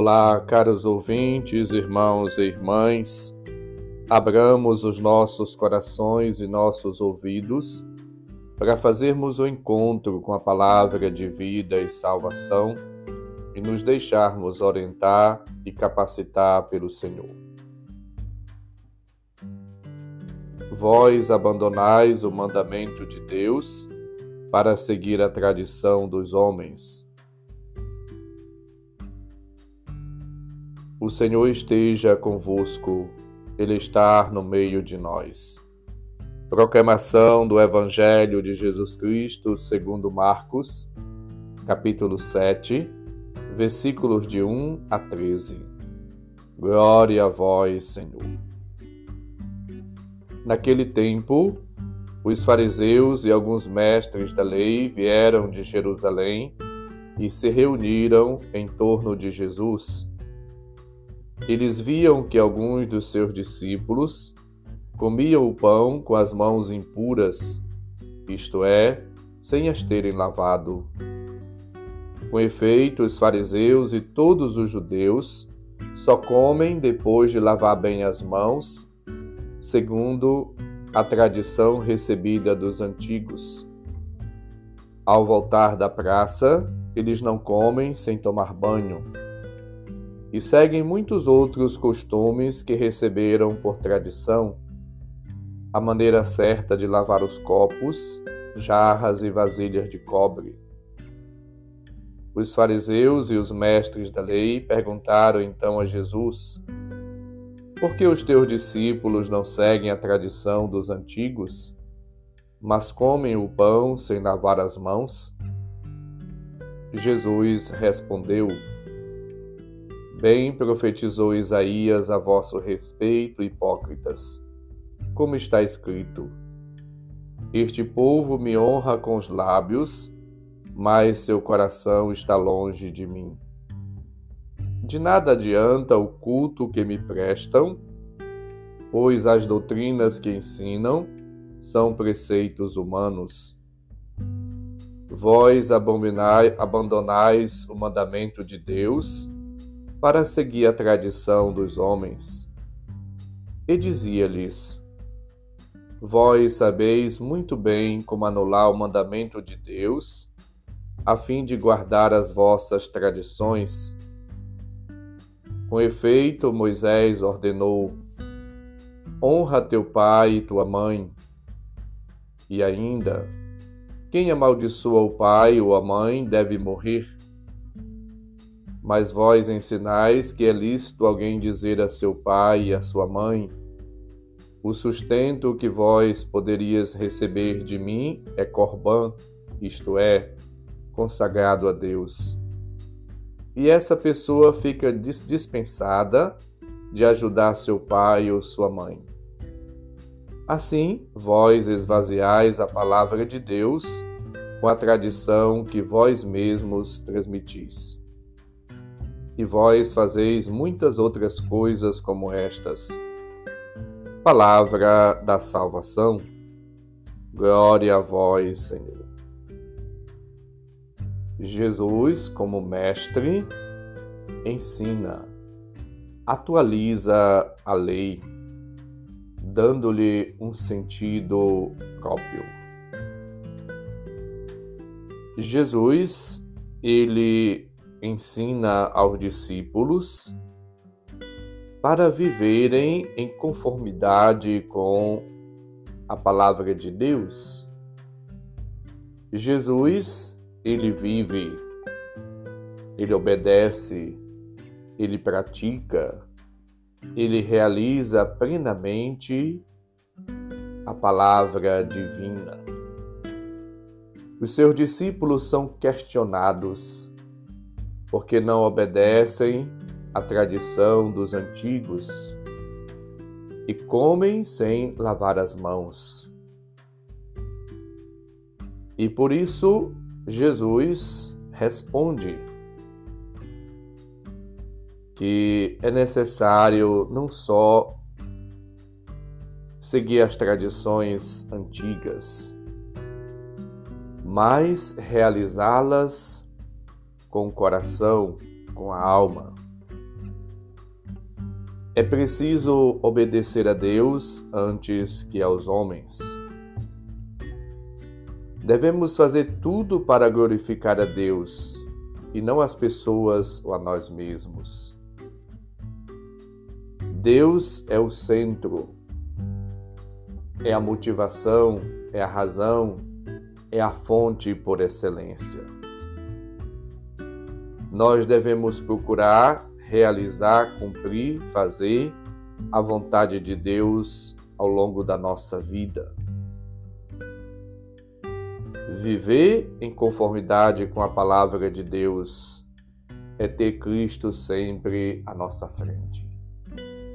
Olá, caros ouvintes, irmãos e irmãs. Abramos os nossos corações e nossos ouvidos para fazermos o encontro com a palavra de vida e salvação e nos deixarmos orientar e capacitar pelo Senhor. Vós abandonais o mandamento de Deus para seguir a tradição dos homens O Senhor esteja convosco, Ele está no meio de nós. Proclamação do Evangelho de Jesus Cristo segundo Marcos, capítulo 7, versículos de 1 a 13. Glória a vós, Senhor. Naquele tempo, os fariseus e alguns mestres da lei vieram de Jerusalém e se reuniram em torno de Jesus eles viam que alguns dos seus discípulos comiam o pão com as mãos impuras, isto é, sem as terem lavado. Com efeito, os fariseus e todos os judeus só comem depois de lavar bem as mãos, segundo a tradição recebida dos antigos. Ao voltar da praça, eles não comem sem tomar banho e seguem muitos outros costumes que receberam por tradição. A maneira certa de lavar os copos, jarras e vasilhas de cobre. Os fariseus e os mestres da lei perguntaram então a Jesus: Por que os teus discípulos não seguem a tradição dos antigos, mas comem o pão sem lavar as mãos? Jesus respondeu: Bem profetizou Isaías a vosso respeito, hipócritas. Como está escrito: Este povo me honra com os lábios, mas seu coração está longe de mim. De nada adianta o culto que me prestam, pois as doutrinas que ensinam são preceitos humanos. Vós abandonais o mandamento de Deus para seguir a tradição dos homens. E dizia-lhes: Vós sabeis muito bem como anular o mandamento de Deus, a fim de guardar as vossas tradições. Com efeito, Moisés ordenou: Honra teu pai e tua mãe. E ainda, quem amaldiçoa o pai ou a mãe deve morrer. Mas vós ensinais que é lícito alguém dizer a seu pai e a sua mãe: O sustento que vós poderias receber de mim é corbã, isto é, consagrado a Deus. E essa pessoa fica dispensada de ajudar seu pai ou sua mãe. Assim, vós esvaziais a palavra de Deus com a tradição que vós mesmos transmitis e vós fazeis muitas outras coisas como estas. Palavra da salvação. Glória a vós, Senhor. Jesus, como mestre, ensina, atualiza a lei, dando-lhe um sentido próprio. Jesus, ele ensina aos discípulos para viverem em conformidade com a palavra de Deus. Jesus, ele vive, ele obedece, ele pratica, ele realiza plenamente a palavra divina. Os seus discípulos são questionados porque não obedecem à tradição dos antigos e comem sem lavar as mãos. E por isso Jesus responde que é necessário não só seguir as tradições antigas, mas realizá-las com o coração, com a alma. É preciso obedecer a Deus antes que aos homens. Devemos fazer tudo para glorificar a Deus e não as pessoas ou a nós mesmos. Deus é o centro, é a motivação, é a razão, é a fonte por excelência. Nós devemos procurar realizar, cumprir, fazer a vontade de Deus ao longo da nossa vida. Viver em conformidade com a palavra de Deus é ter Cristo sempre à nossa frente.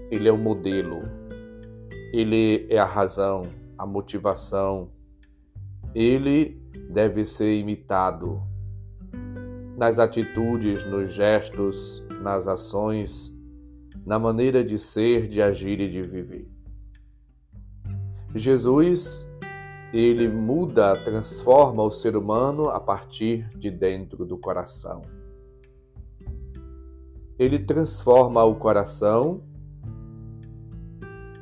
Ele é o modelo, ele é a razão, a motivação. Ele deve ser imitado nas atitudes, nos gestos, nas ações, na maneira de ser, de agir e de viver. Jesus, ele muda, transforma o ser humano a partir de dentro do coração. Ele transforma o coração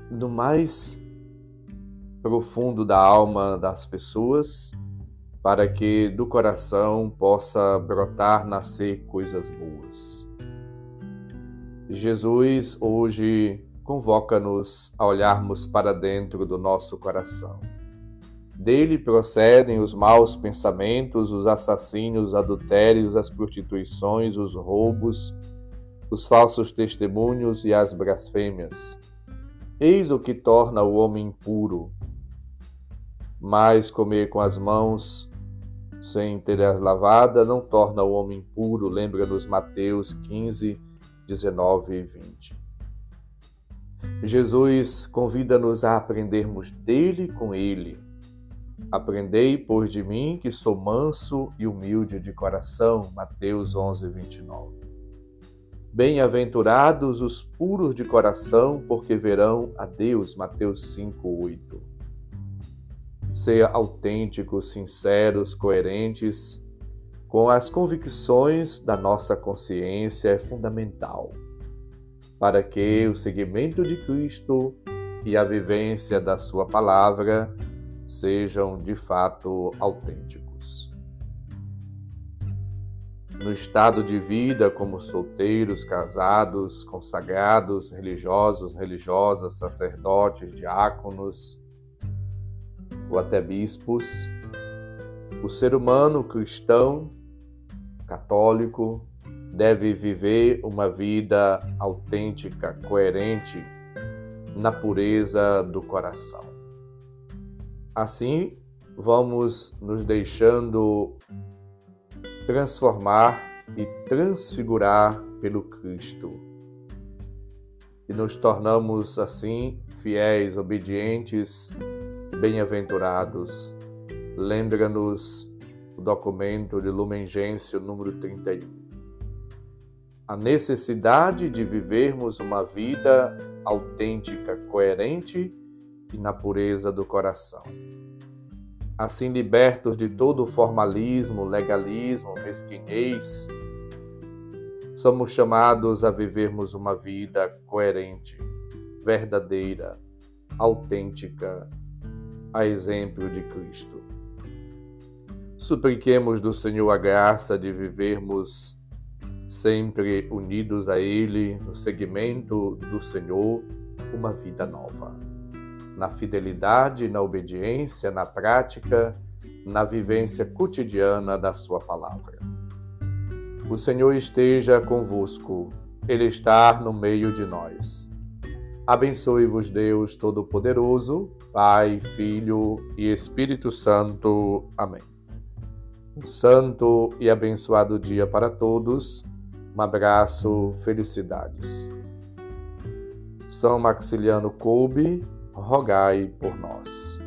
no mais profundo da alma das pessoas, para que do coração possa brotar, nascer coisas boas. Jesus hoje convoca-nos a olharmos para dentro do nosso coração. Dele procedem os maus pensamentos, os assassínios, os adultérios, as prostituições, os roubos, os falsos testemunhos e as blasfêmias. Eis o que torna o homem impuro. Mas comer com as mãos sem ter as lavada não torna o homem impuro, lembra-nos Mateus 15, 19 e 20. Jesus convida-nos a aprendermos dele com ele. Aprendei, pois, de mim, que sou manso e humilde de coração. Mateus 11, 29. Bem-aventurados os puros de coração, porque verão a Deus. Mateus 5, 8. Ser autênticos, sinceros, coerentes com as convicções da nossa consciência é fundamental para que o seguimento de Cristo e a vivência da Sua palavra sejam de fato autênticos. No estado de vida como solteiros, casados, consagrados, religiosos, religiosas, sacerdotes, diáconos ou até bispos, o ser humano cristão católico deve viver uma vida autêntica, coerente na pureza do coração. Assim, vamos nos deixando transformar e transfigurar pelo Cristo. E nos tornamos assim fiéis, obedientes, bem-aventurados. Lembra-nos o documento de Lumen Gentium número 31. A necessidade de vivermos uma vida autêntica, coerente e na pureza do coração. Assim, libertos de todo formalismo, legalismo, mesquinhez, somos chamados a vivermos uma vida coerente, verdadeira, autêntica, a exemplo de Cristo. Supliquemos do Senhor a graça de vivermos sempre unidos a Ele, no seguimento do Senhor, uma vida nova. Na fidelidade, na obediência, na prática, na vivência cotidiana da Sua palavra. O Senhor esteja convosco, Ele está no meio de nós. Abençoe-vos, Deus Todo-Poderoso, Pai, Filho e Espírito Santo. Amém. Um santo e abençoado dia para todos. Um abraço, felicidades. São Maxiliano Coube, rogai por nós.